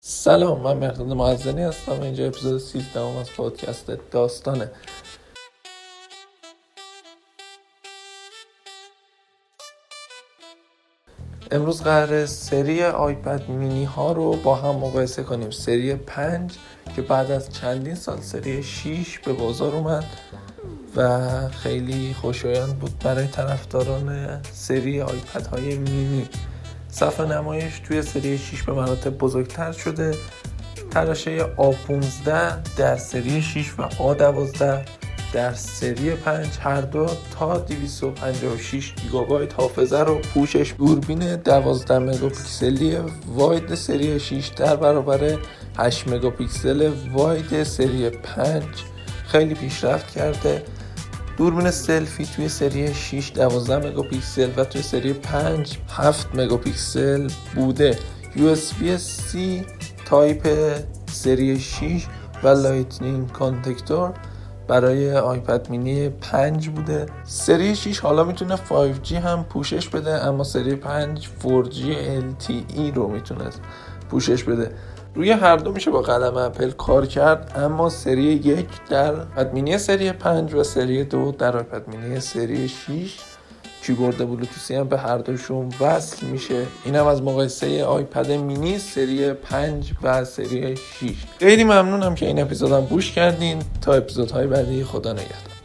سلام من مرداد معزنی هستم. اینجا اپیزود 13 از پادکست داستانه. امروز قرار سری آیپد مینی ها رو با هم مقایسه کنیم. سری 5 که بعد از چندین سال سری 6 به بازار اومد و خیلی خوشایند بود برای طرفداران سری آیپد های مینی. صفحه نمایش توی سری 6 به مراتب بزرگتر شده. تراشه A15 در سری 6 و A12 در سری 5 هر دو تا 256 گیگابایت حافظه رو پوشش. دوربین 12 مگاپیکسلی wide سری 6 در برابر 8 مگاپیکسل wide سری 5 خیلی پیشرفت کرده. دوربین سلفی توی سری 6 12 مگاپیکسل و توی سری 5 7 مگاپیکسل بوده. USB C type سری 6 و Lightning connector برای iPad mini 5 بوده. سری 6 حالا می‌تونه 5G هم پوشش بده اما سری 5 4G LTE رو می‌تونه پوشش بده. روی هر دو میشه با قلم اپل کار کرد اما سری یک در مینی سری 5 و سری دو در iPad mini سری 6 کیبورد بلوتوسی هم به هر دوشون وصل میشه. اینم از مقایسه آیپد مینی سری 5 و سری 6 خیلی ممنونم که این اپیزودم گوش کردین. تا اپیزودهای بعدی خدا نگهدار.